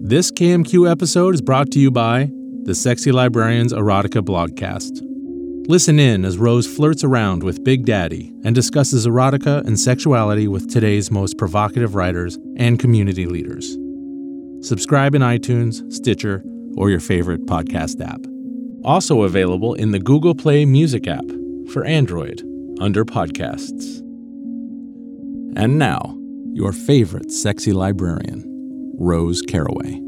This KMQ episode is brought to you by the Sexy Librarians Erotica blogcast. Listen in as Rose flirts around with Big Daddy and discusses erotica and sexuality with today's most provocative writers and community leaders. Subscribe in iTunes, Stitcher, or your favorite podcast app. Also available in the Google Play Music app for Android under Podcasts. And now, your favorite sexy librarian, Rose Caraway.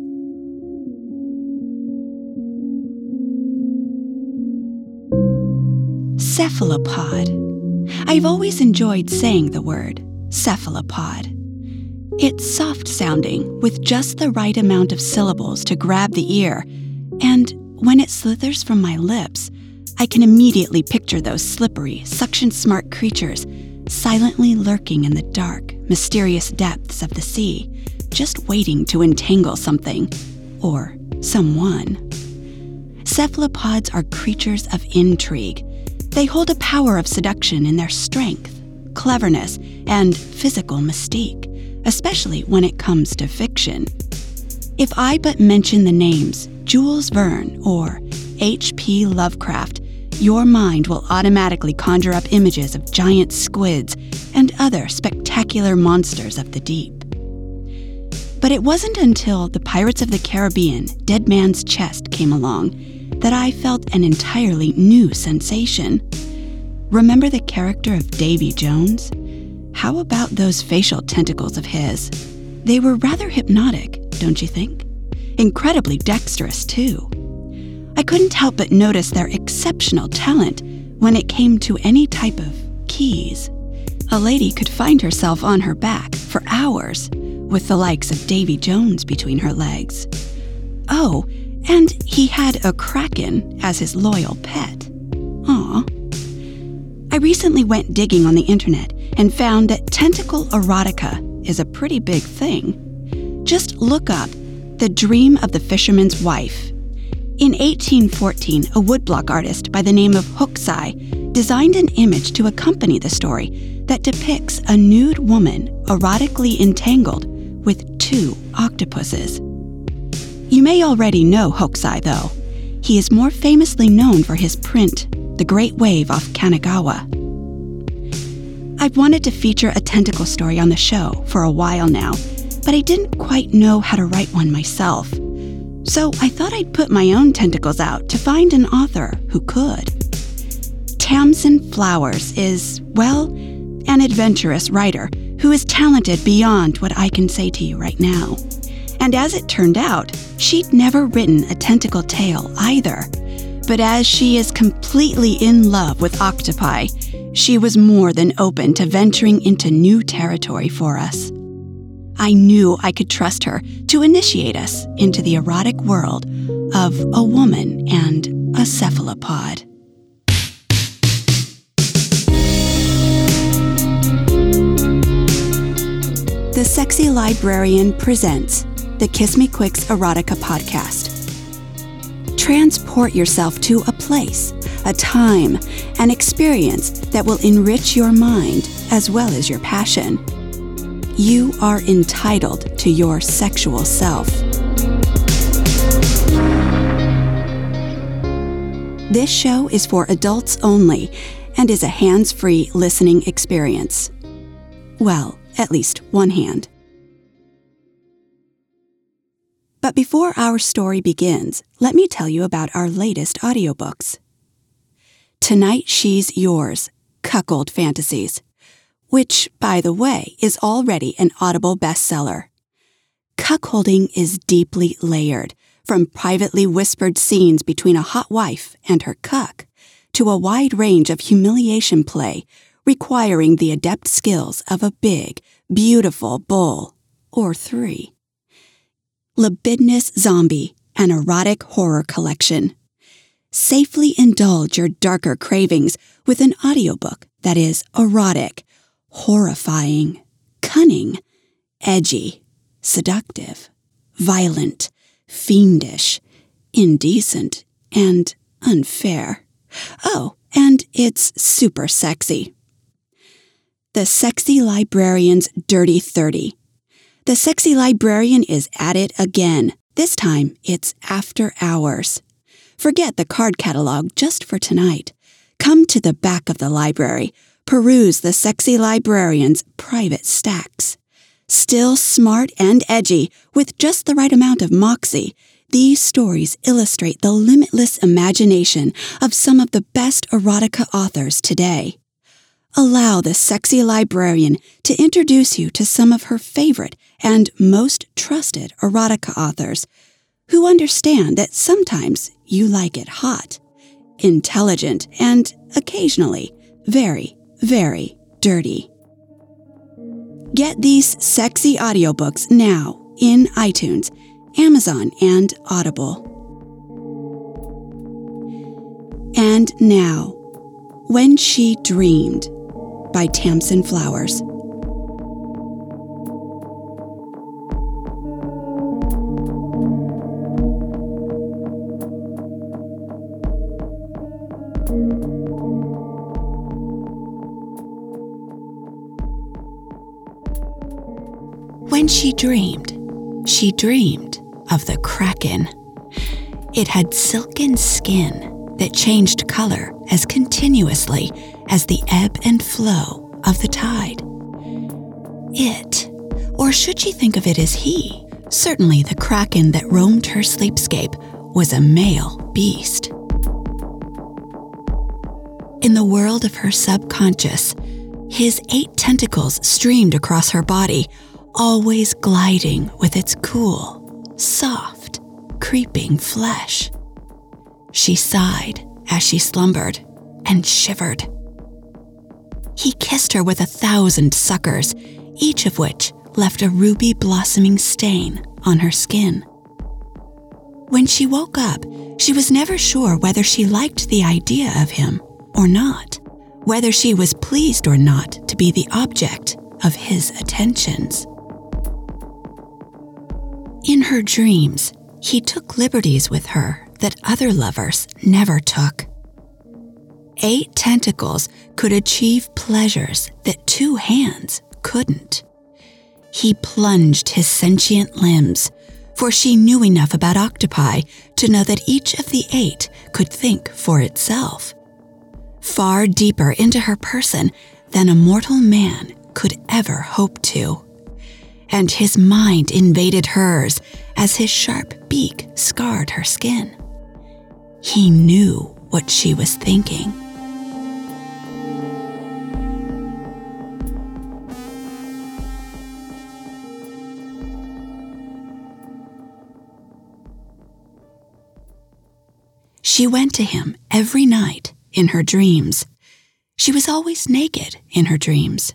Cephalopod. I've always enjoyed saying the word cephalopod. It's soft sounding with just the right amount of syllables to grab the ear, and when it slithers from my lips, I can immediately picture those slippery, suction smart creatures silently lurking in the dark, mysterious depths of the sea, just waiting to entangle something or someone. Cephalopods are creatures of intrigue. They hold a power of seduction in their strength, cleverness, and physical mystique, especially when it comes to fiction. If I but mention the names Jules Verne or H.P. Lovecraft, your mind will automatically conjure up images of giant squids and other spectacular monsters of the deep. But it wasn't until The Pirates of the Caribbean Dead Man's Chest came along that I felt an entirely new sensation. Remember the character of Davy Jones? How about those facial tentacles of his? They were rather hypnotic, don't you think? Incredibly dexterous, too. I couldn't help but notice their exceptional talent when it came to any type of keys. A lady could find herself on her back for hours with the likes of Davy Jones between her legs. Oh, and he had a kraken as his loyal pet. Aw. I recently went digging on the internet and found that tentacle erotica is a pretty big thing. Just look up The Dream of the Fisherman's Wife. In 1814, a woodblock artist by the name of Hokusai designed an image to accompany the story that depicts a nude woman erotically entangled with two octopuses. You may already know Hokusai, though. He is more famously known for his print, The Great Wave off Kanagawa. I've wanted to feature a tentacle story on the show for a while now, but I didn't quite know how to write one myself. So I thought I'd put my own tentacles out to find an author who could. Tamsin Flowers is, well, an adventurous writer who is talented beyond what I can say to you right now. And as it turned out, she'd never written a tentacle tale either. But as she is completely in love with octopi, she was more than open to venturing into new territory for us. I knew I could trust her to initiate us into the erotic world of a woman and a cephalopod. The Sexy Librarian presents the Kiss Me Quicks Erotica podcast. Transport yourself to a place, a time, an experience that will enrich your mind as well as your passion. You are entitled to your sexual self. This show is for adults only and is a hands free listening experience. Well, at least one hand. But before our story begins, let me tell you about our latest audiobooks. Tonight She's Yours Cuckold Fantasies, which, by the way, is already an Audible bestseller. Cuckolding is deeply layered, from privately whispered scenes between a hot wife and her cuck to a wide range of humiliation play requiring the adept skills of a big, beautiful bull or three. Libidinous Zombie, an erotic horror collection. Safely indulge your darker cravings with an audiobook that is erotic, horrifying, cunning, edgy, seductive, violent, fiendish, indecent, and unfair. Oh, and it's super sexy. The Sexy Librarian's Dirty 30 the sexy librarian is at it again, This time, it's after hours. Forget the card catalog just for tonight. Come to the back of the library, peruse the sexy librarian's private stacks. Still smart and edgy, with just the right amount of moxie, these stories illustrate the limitless imagination of some of the best erotica authors today. Allow the sexy librarian to introduce you to some of her favorite and most trusted erotica authors who understand that sometimes you like it hot, intelligent, and occasionally very, very dirty. Get these sexy audiobooks now in iTunes, Amazon, and Audible. And now, When She Dreamed by Tamsin Flowers. When she dreamed, she dreamed of the Kraken. It had silken skin that changed color as continuously as the ebb and flow of the tide. It, or should she think of it as he? Certainly the Kraken that roamed her sleepscape was a male beast. In the world of her subconscious, his eight tentacles streamed across her body, always gliding with its cool, soft, creeping flesh. She sighed as she slumbered and shivered. He kissed her with a thousand suckers, each of which left a ruby blossoming stain on her skin. When she woke up, she was never sure whether she liked the idea of him or not, whether she was pleased or not to be the object of his attentions. In her dreams, he took liberties with her that other lovers never took. Eight tentacles could achieve pleasures that two hands couldn't. He plunged his sentient limbs, for she knew enough about octopi to know that each of the eight could think for itself. Far deeper into her person than a mortal man could ever hope to. And his mind invaded hers as his sharp beak scarred her skin. He knew what she was thinking. She went to him every night in her dreams. She was always naked in her dreams.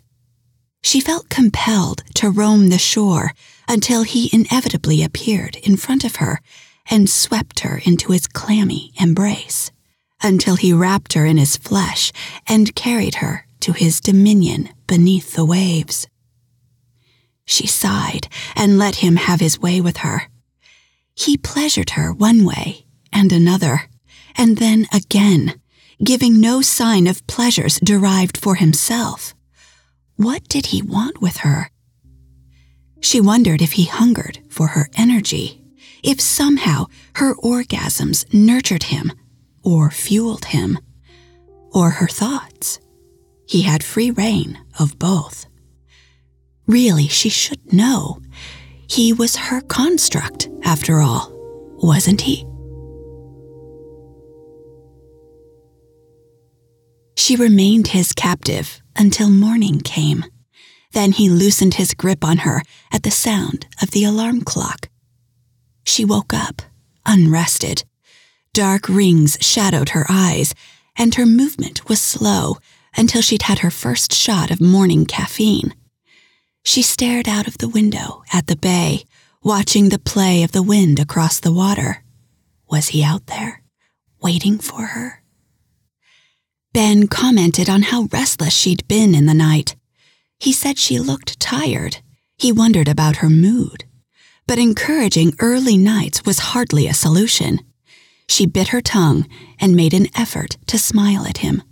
She felt compelled to roam the shore until he inevitably appeared in front of her and swept her into his clammy embrace, until he wrapped her in his flesh and carried her to his dominion beneath the waves. She sighed and let him have his way with her. He pleasured her one way and another, and then again, giving no sign of pleasures derived for himself. What did he want with her? She wondered if he hungered for her energy, if somehow her orgasms nurtured him or fueled him, or her thoughts. He had free reign of both. Really, she should know. He was her construct, after all, wasn't he? She remained his captive until morning came. Then he loosened his grip on her at the sound of the alarm clock. She woke up, unrested. Dark rings shadowed her eyes, and her movement was slow until she'd had her first shot of morning caffeine. She stared out of the window at the bay, watching the play of the wind across the water. Was he out there, waiting for her? Ben commented on how restless she'd been in the night. He said she looked tired. He wondered about her mood. But encouraging early nights was hardly a solution. She bit her tongue and made an effort to smile at him.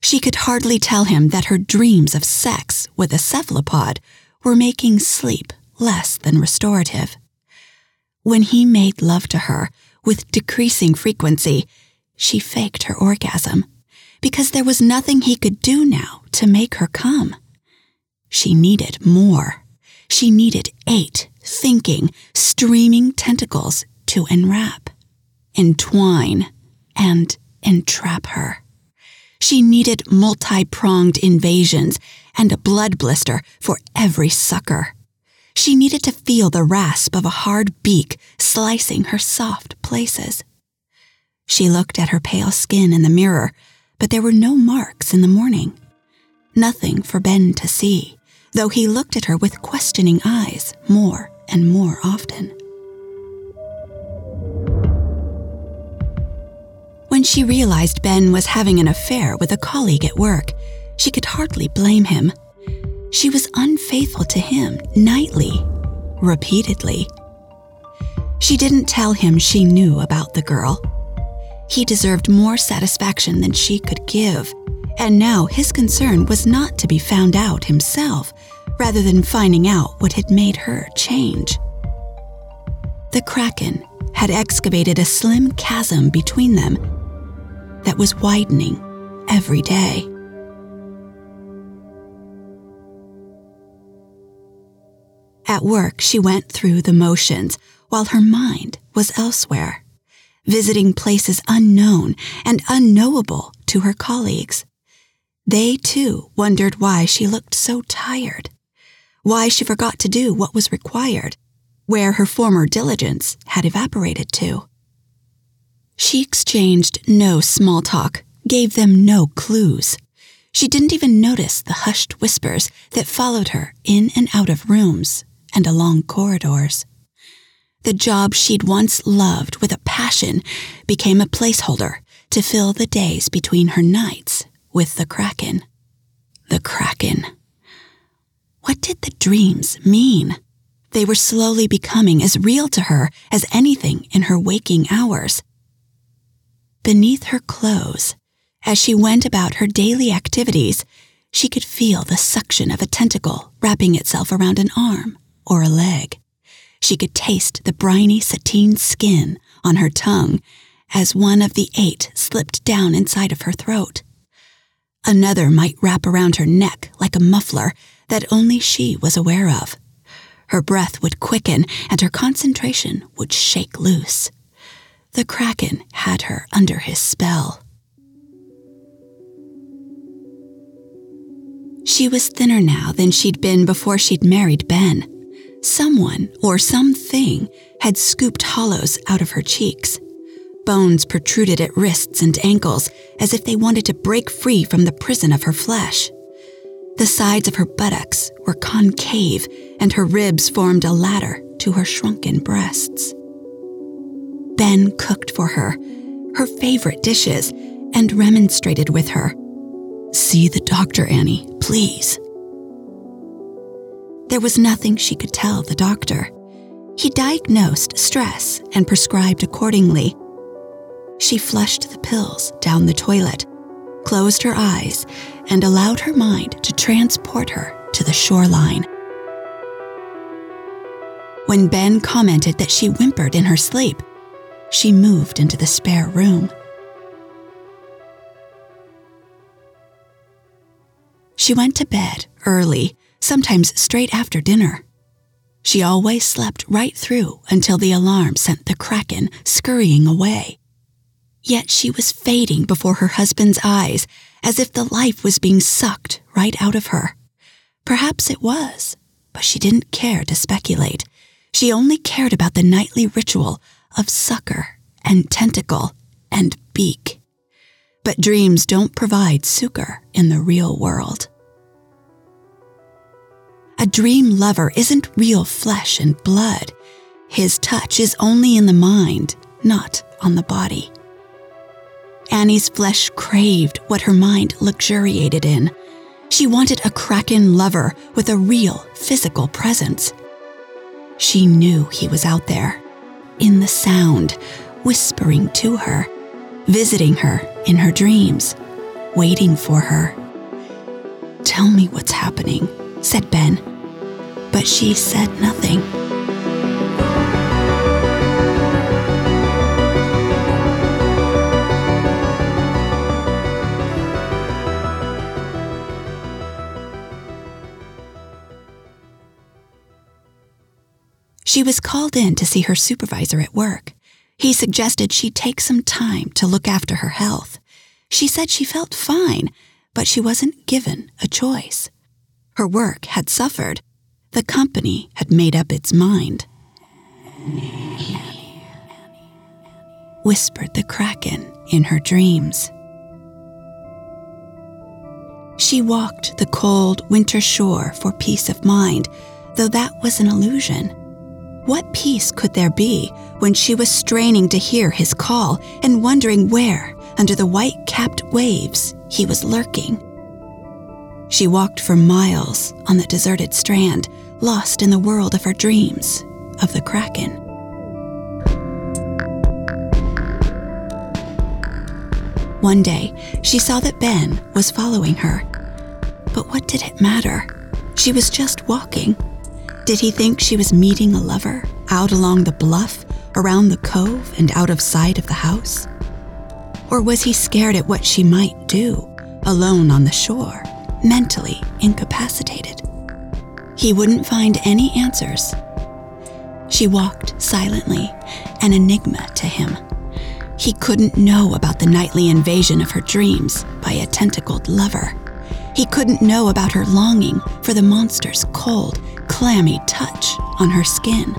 She could hardly tell him that her dreams of sex with a cephalopod were making sleep less than restorative. When he made love to her with decreasing frequency, she faked her orgasm because there was nothing he could do now to make her come. She needed more. She needed eight thinking, streaming tentacles to enwrap, entwine, and entrap her. She needed multi pronged invasions and a blood blister for every sucker. She needed to feel the rasp of a hard beak slicing her soft places. She looked at her pale skin in the mirror, but there were no marks in the morning. Nothing for Ben to see, though he looked at her with questioning eyes more and more often. When she realized Ben was having an affair with a colleague at work, she could hardly blame him. She was unfaithful to him nightly, repeatedly. She didn't tell him she knew about the girl. He deserved more satisfaction than she could give, and now his concern was not to be found out himself, rather than finding out what had made her change. The Kraken had excavated a slim chasm between them that was widening every day. At work, she went through the motions while her mind was elsewhere, visiting places unknown and unknowable to her colleagues. They too wondered why she looked so tired, why she forgot to do what was required, where her former diligence had evaporated to. She exchanged no small talk, gave them no clues. She didn't even notice the hushed whispers that followed her in and out of rooms and along corridors. The job she'd once loved with a passion became a placeholder to fill the days between her nights with the Kraken. The Kraken. What did the dreams mean? They were slowly becoming as real to her as anything in her waking hours. Beneath her clothes, as she went about her daily activities, she could feel the suction of a tentacle wrapping itself around an arm or a leg. She could taste the briny sateen skin on her tongue as one of the eight slipped down inside of her throat. Another might wrap around her neck like a muffler that only she was aware of. Her breath would quicken and her concentration would shake loose. The Kraken had her under his spell. She was thinner now than she'd been before she'd married Ben. Someone or something had scooped hollows out of her cheeks. Bones protruded at wrists and ankles as if they wanted to break free from the prison of her flesh. The sides of her buttocks were concave, and her ribs formed a ladder to her shrunken breasts. Ben cooked for her, her favorite dishes, and remonstrated with her. See the doctor, Annie, please. There was nothing she could tell the doctor. He diagnosed stress and prescribed accordingly. She flushed the pills down the toilet, closed her eyes, and allowed her mind to transport her to the shoreline. When Ben commented that she whimpered in her sleep, she moved into the spare room. She went to bed early sometimes straight after dinner. She always slept right through until the alarm sent the kraken scurrying away. Yet she was fading before her husband's eyes as if the life was being sucked right out of her. Perhaps it was, but she didn't care to speculate. She only cared about the nightly ritual of sucker and tentacle and beak. But dreams don't provide succor in the real world. A dream lover isn't real flesh and blood. His touch is only in the mind, not on the body. Annie's flesh craved what her mind luxuriated in. She wanted a kraken lover with a real physical presence. She knew he was out there, in the sound, whispering to her, visiting her in her dreams, waiting for her. Tell me what's happening, said Ben but she said nothing. She was called in to see her supervisor at work. He suggested she take some time to look after her health. She said she felt fine, but she wasn't given a choice. Her work had suffered, the company had made up its mind. Whispered the Kraken in her dreams. She walked the cold winter shore for peace of mind, though that was an illusion. What peace could there be when she was straining to hear his call and wondering where, under the white capped waves, he was lurking? She walked for miles on the deserted strand, lost in the world of her dreams of the Kraken. One day, she saw that Ben was following her. But what did it matter? She was just walking. Did he think she was meeting a lover out along the bluff, around the cove, and out of sight of the house? Or was he scared at what she might do, alone on the shore, mentally incapacitated? He wouldn't find any answers. She walked silently, an enigma to him. He couldn't know about the nightly invasion of her dreams by a tentacled lover. He couldn't know about her longing for the monster's cold, clammy touch on her skin.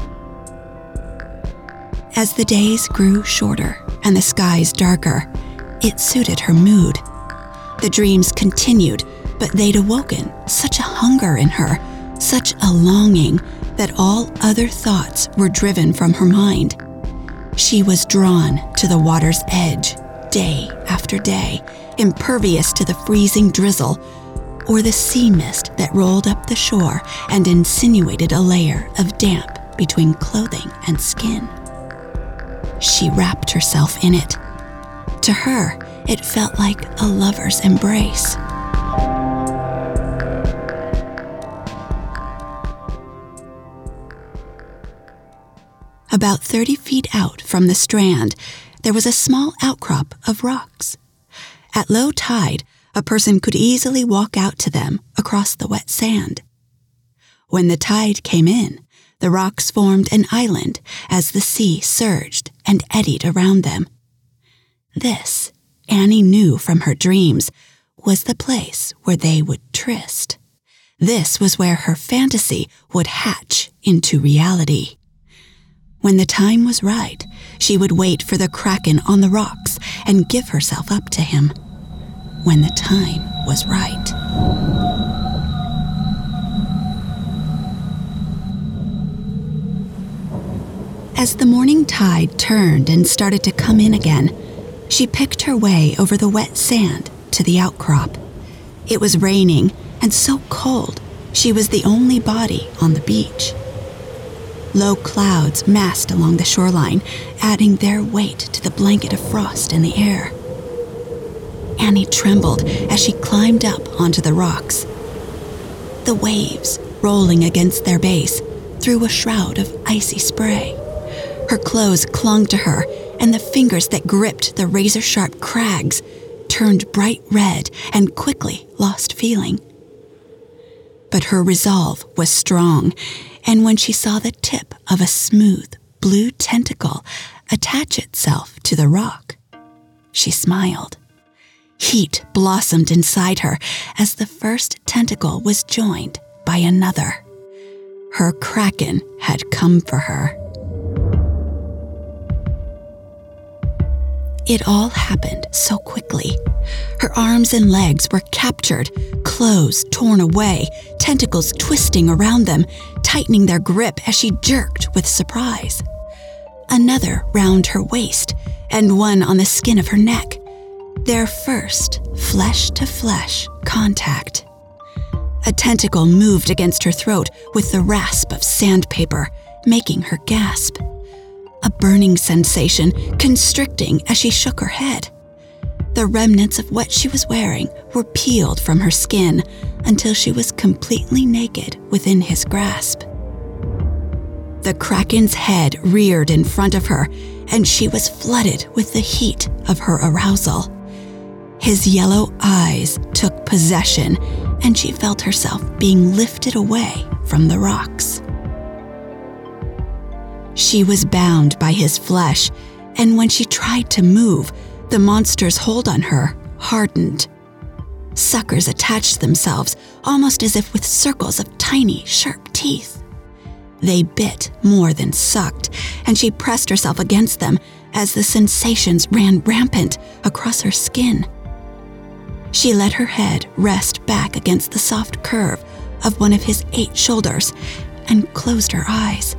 As the days grew shorter and the skies darker, it suited her mood. The dreams continued, but they'd awoken such a hunger in her, such a longing, that all other thoughts were driven from her mind. She was drawn to the water's edge day after day, impervious to the freezing drizzle or the sea mist that rolled up the shore and insinuated a layer of damp between clothing and skin. She wrapped herself in it. To her, it felt like a lover's embrace. About 30 feet out from the strand, there was a small outcrop of rocks. At low tide, a person could easily walk out to them across the wet sand. When the tide came in, the rocks formed an island as the sea surged and eddied around them. This, Annie knew from her dreams, was the place where they would tryst. This was where her fantasy would hatch into reality. When the time was right, she would wait for the kraken on the rocks and give herself up to him. When the time was right. As the morning tide turned and started to come in again, she picked her way over the wet sand to the outcrop. It was raining and so cold, she was the only body on the beach. Low clouds massed along the shoreline, adding their weight to the blanket of frost in the air. Annie trembled as she climbed up onto the rocks. The waves, rolling against their base, threw a shroud of icy spray. Her clothes clung to her, and the fingers that gripped the razor sharp crags turned bright red and quickly lost feeling. But her resolve was strong, and when she saw the tip of a smooth blue tentacle attach itself to the rock, she smiled. Heat blossomed inside her as the first tentacle was joined by another. Her kraken had come for her. It all happened so quickly. Her arms and legs were captured, clothes torn away, tentacles twisting around them, tightening their grip as she jerked with surprise. Another round her waist, and one on the skin of her neck. Their first flesh to flesh contact. A tentacle moved against her throat with the rasp of sandpaper, making her gasp a burning sensation constricting as she shook her head. The remnants of what she was wearing were peeled from her skin until she was completely naked within his grasp. The kraken's head reared in front of her, and she was flooded with the heat of her arousal. His yellow eyes took possession, and she felt herself being lifted away from the rocks. She was bound by his flesh, and when she tried to move, the monster's hold on her hardened. Suckers attached themselves, almost as if with circles of tiny, sharp teeth. They bit more than sucked, and she pressed herself against them as the sensations ran rampant across her skin. She let her head rest back against the soft curve of one of his eight shoulders and closed her eyes.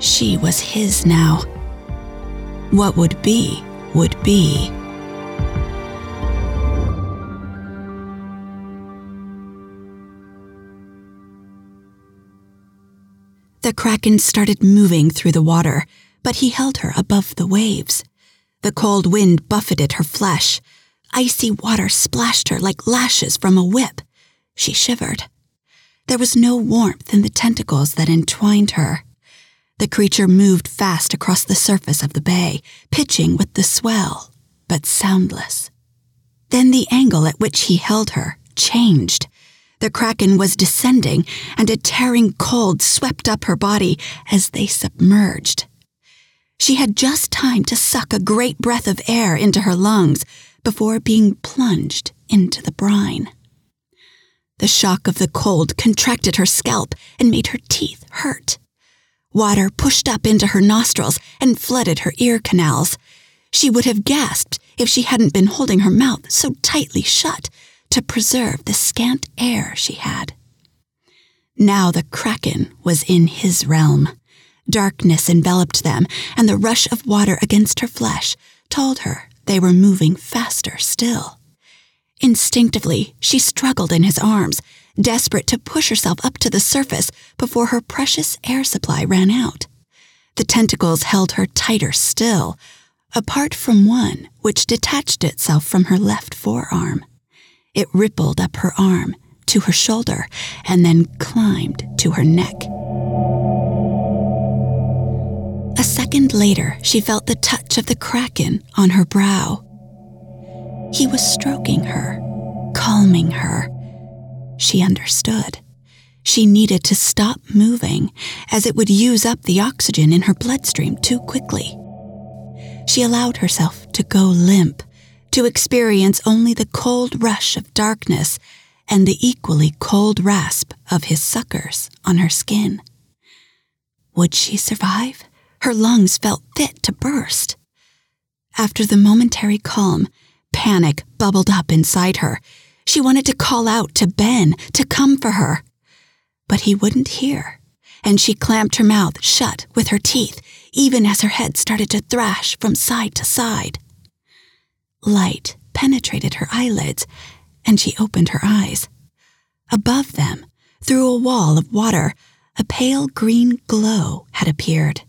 She was his now. What would be, would be. The kraken started moving through the water, but he held her above the waves. The cold wind buffeted her flesh. Icy water splashed her like lashes from a whip. She shivered. There was no warmth in the tentacles that entwined her. The creature moved fast across the surface of the bay, pitching with the swell, but soundless. Then the angle at which he held her changed. The kraken was descending, and a tearing cold swept up her body as they submerged. She had just time to suck a great breath of air into her lungs before being plunged into the brine. The shock of the cold contracted her scalp and made her teeth hurt. Water pushed up into her nostrils and flooded her ear canals. She would have gasped if she hadn't been holding her mouth so tightly shut to preserve the scant air she had. Now the kraken was in his realm. Darkness enveloped them, and the rush of water against her flesh told her they were moving faster still. Instinctively, she struggled in his arms, desperate to push herself up to the surface before her precious air supply ran out. The tentacles held her tighter still, apart from one which detached itself from her left forearm. It rippled up her arm to her shoulder and then climbed to her neck. A second later, she felt the touch of the kraken on her brow. He was stroking her, calming her. She understood. She needed to stop moving, as it would use up the oxygen in her bloodstream too quickly. She allowed herself to go limp to experience only the cold rush of darkness and the equally cold rasp of his suckers on her skin. Would she survive? Her lungs felt fit to burst. After the momentary calm, panic bubbled up inside her. She wanted to call out to Ben to come for her. But he wouldn't hear, and she clamped her mouth shut with her teeth, even as her head started to thrash from side to side. Light penetrated her eyelids, and she opened her eyes. Above them, through a wall of water, a pale green glow had appeared.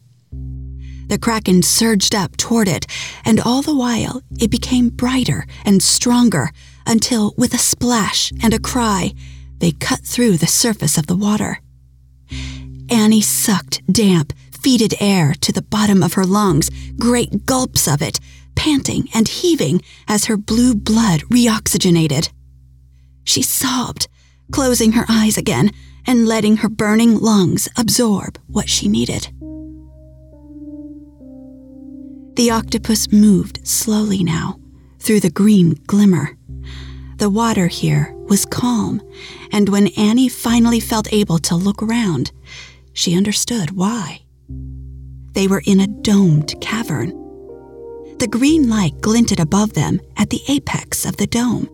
The kraken surged up toward it, and all the while it became brighter and stronger until, with a splash and a cry, they cut through the surface of the water. Annie sucked damp, fetid air to the bottom of her lungs, great gulps of it, panting and heaving as her blue blood reoxygenated. She sobbed, closing her eyes again and letting her burning lungs absorb what she needed. The octopus moved slowly now through the green glimmer. The water here was calm, and when Annie finally felt able to look around, she understood why. They were in a domed cavern the green light glinted above them at the apex of the dome.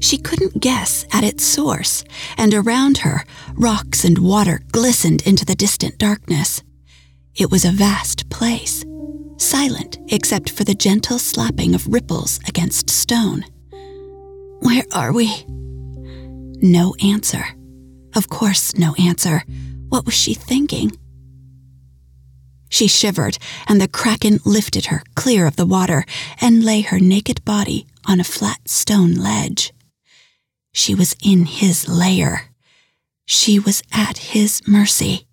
She couldn't guess at its source, and around her, rocks and water glistened into the distant darkness. It was a vast place, silent except for the gentle slapping of ripples against stone. Where are we? No answer. Of course, no answer. What was she thinking? She shivered, and the kraken lifted her clear of the water and lay her naked body on a flat stone ledge. She was in his lair. She was at his mercy.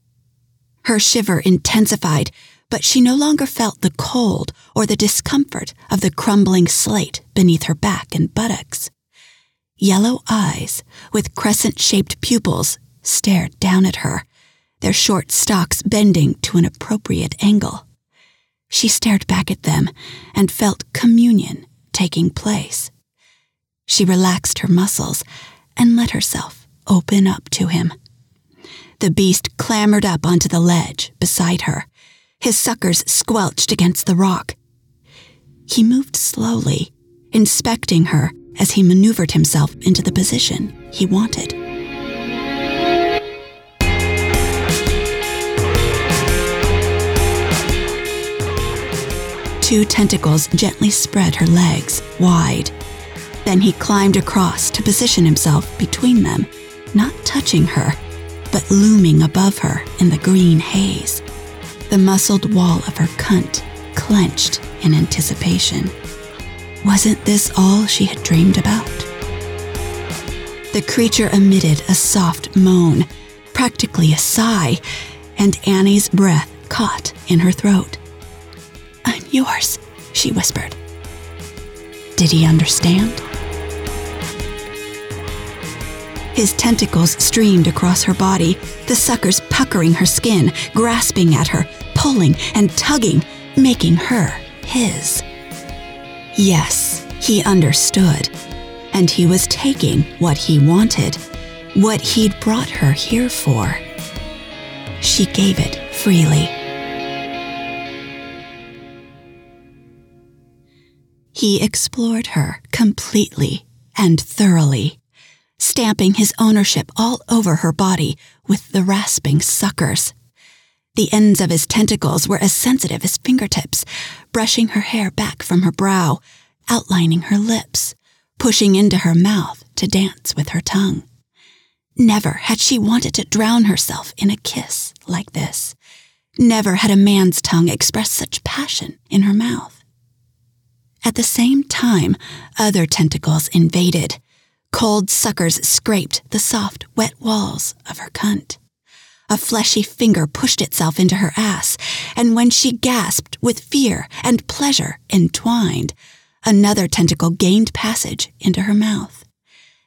Her shiver intensified, but she no longer felt the cold or the discomfort of the crumbling slate beneath her back and buttocks. Yellow eyes with crescent shaped pupils stared down at her, their short stalks bending to an appropriate angle. She stared back at them and felt communion taking place. She relaxed her muscles and let herself open up to him. The beast clambered up onto the ledge beside her. His suckers squelched against the rock. He moved slowly, inspecting her as he maneuvered himself into the position he wanted. Two tentacles gently spread her legs wide. Then he climbed across to position himself between them, not touching her, but looming above her in the green haze. The muscled wall of her cunt clenched in anticipation. Wasn't this all she had dreamed about? The creature emitted a soft moan, practically a sigh, and Annie's breath caught in her throat. I'm yours, she whispered. Did he understand? His tentacles streamed across her body, the suckers puckering her skin, grasping at her, pulling and tugging, making her his. Yes, he understood. And he was taking what he wanted, what he'd brought her here for. She gave it freely. He explored her completely and thoroughly, stamping his ownership all over her body with the rasping suckers. The ends of his tentacles were as sensitive as fingertips, brushing her hair back from her brow, outlining her lips, pushing into her mouth to dance with her tongue. Never had she wanted to drown herself in a kiss like this. Never had a man's tongue expressed such passion in her mouth. At the same time, other tentacles invaded. Cold suckers scraped the soft, wet walls of her cunt. A fleshy finger pushed itself into her ass, and when she gasped with fear and pleasure entwined, another tentacle gained passage into her mouth.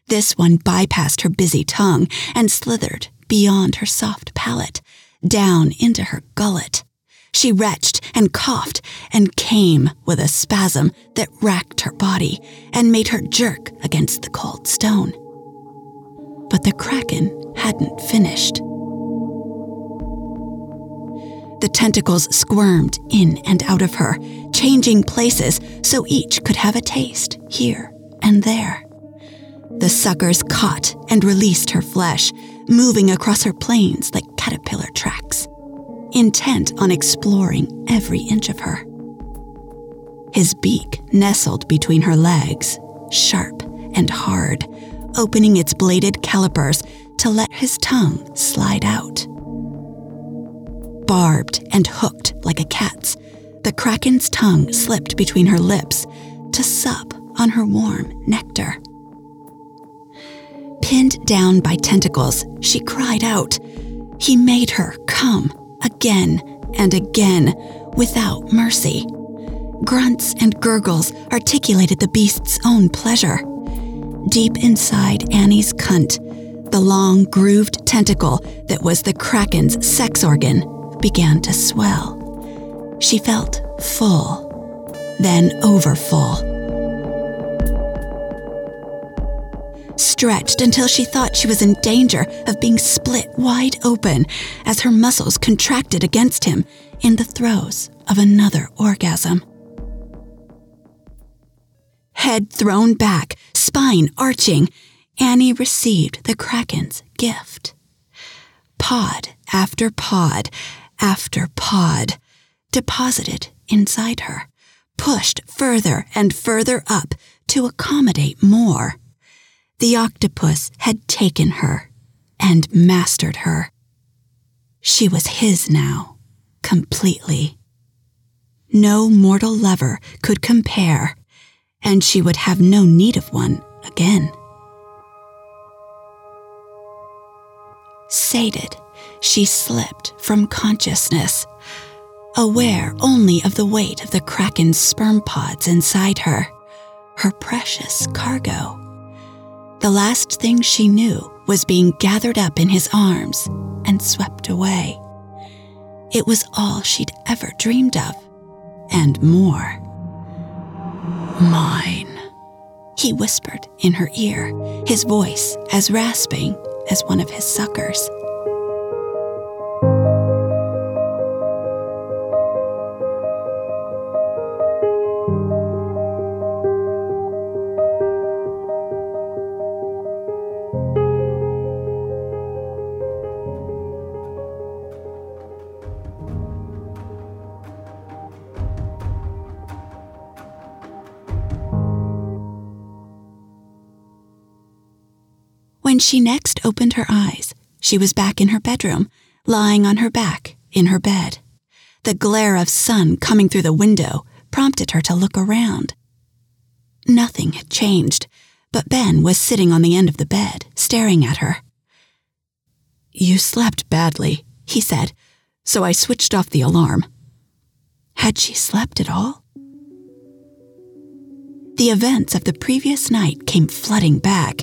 This one bypassed her busy tongue and slithered beyond her soft palate, down into her gullet. She retched and coughed and came with a spasm that racked her body and made her jerk against the cold stone. But the kraken hadn't finished. The tentacles squirmed in and out of her, changing places so each could have a taste here and there. The suckers caught and released her flesh, moving across her planes like caterpillar tracks intent on exploring every inch of her. His beak nestled between her legs, sharp and hard, opening its bladed calipers to let his tongue slide out. Barbed and hooked like a cat's, the kraken's tongue slipped between her lips to sup on her warm nectar. Pinned down by tentacles, she cried out. He made her come again and again without mercy. Grunts and gurgles articulated the beast's own pleasure. Deep inside Annie's cunt, the long grooved tentacle that was the kraken's sex organ began to swell. She felt full, then overfull. stretched until she thought she was in danger of being split wide open as her muscles contracted against him in the throes of another orgasm. Head thrown back, spine arching, Annie received the Kraken's gift. Pod after pod after pod deposited inside her, pushed further and further up to accommodate more. The octopus had taken her and mastered her. She was his now, completely. No mortal lover could compare, and she would have no need of one again. Sated, she slipped from consciousness, aware only of the weight of the kraken's sperm pods inside her, her precious cargo. The last thing she knew was being gathered up in his arms and swept away. It was all she'd ever dreamed of, and more. Mine, he whispered in her ear, his voice as rasping as one of his suckers. When she next opened her eyes, she was back in her bedroom, lying on her back in her bed. The glare of sun coming through the window prompted her to look around. Nothing had changed, but Ben was sitting on the end of the bed, staring at her. You slept badly, he said, so I switched off the alarm. Had she slept at all? The events of the previous night came flooding back.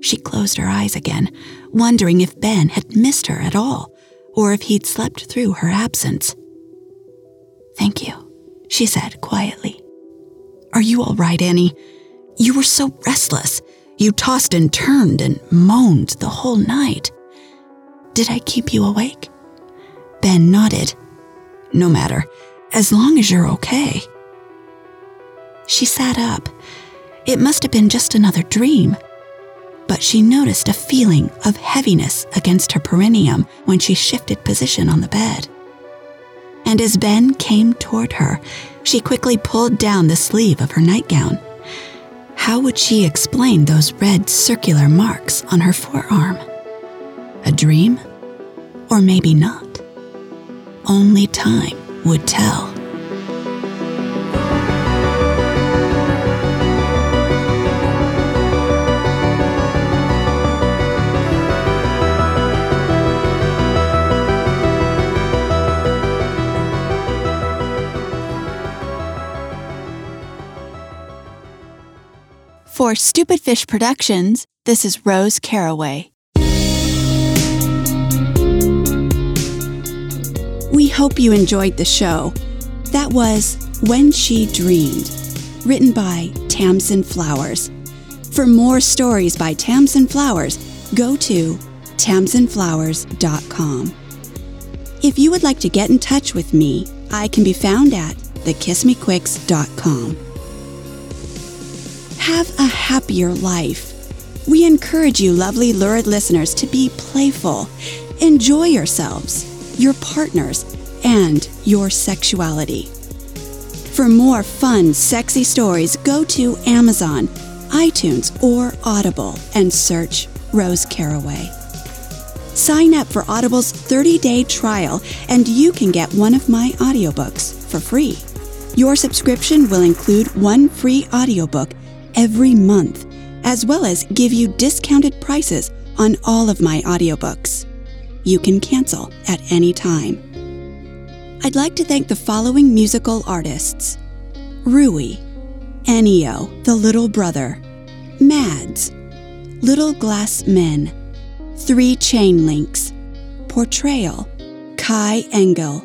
She closed her eyes again, wondering if Ben had missed her at all, or if he'd slept through her absence. Thank you, she said quietly. Are you all right, Annie? You were so restless. You tossed and turned and moaned the whole night. Did I keep you awake? Ben nodded. No matter, as long as you're okay. She sat up. It must have been just another dream. But she noticed a feeling of heaviness against her perineum when she shifted position on the bed. And as Ben came toward her, she quickly pulled down the sleeve of her nightgown. How would she explain those red circular marks on her forearm? A dream? Or maybe not? Only time would tell. For Stupid Fish Productions, this is Rose Caraway. We hope you enjoyed the show. That was When She Dreamed, written by Tamsin Flowers. For more stories by Tamsin Flowers, go to tamsinflowers.com. If you would like to get in touch with me, I can be found at thekissmequicks.com. Have a happier life. We encourage you, lovely, lurid listeners, to be playful. Enjoy yourselves, your partners, and your sexuality. For more fun, sexy stories, go to Amazon, iTunes, or Audible and search Rose Caraway. Sign up for Audible's 30 day trial, and you can get one of my audiobooks for free. Your subscription will include one free audiobook every month, as well as give you discounted prices on all of my audiobooks. You can cancel at any time. I'd like to thank the following musical artists Rui, Ennio, the Little Brother, Mads, Little Glass Men, Three Chain Links, Portrayal, Kai Engel.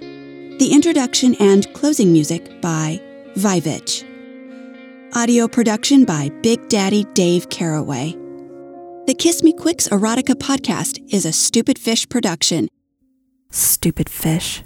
The introduction and closing music by Vivitch. Audio production by Big Daddy Dave Caraway. The Kiss Me Quicks Erotica podcast is a Stupid Fish production. Stupid Fish.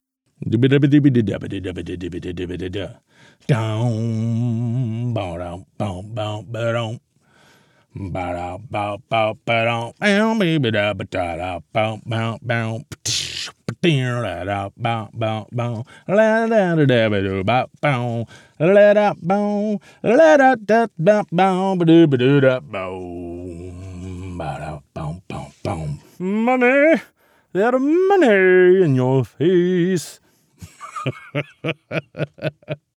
Money there's money in your face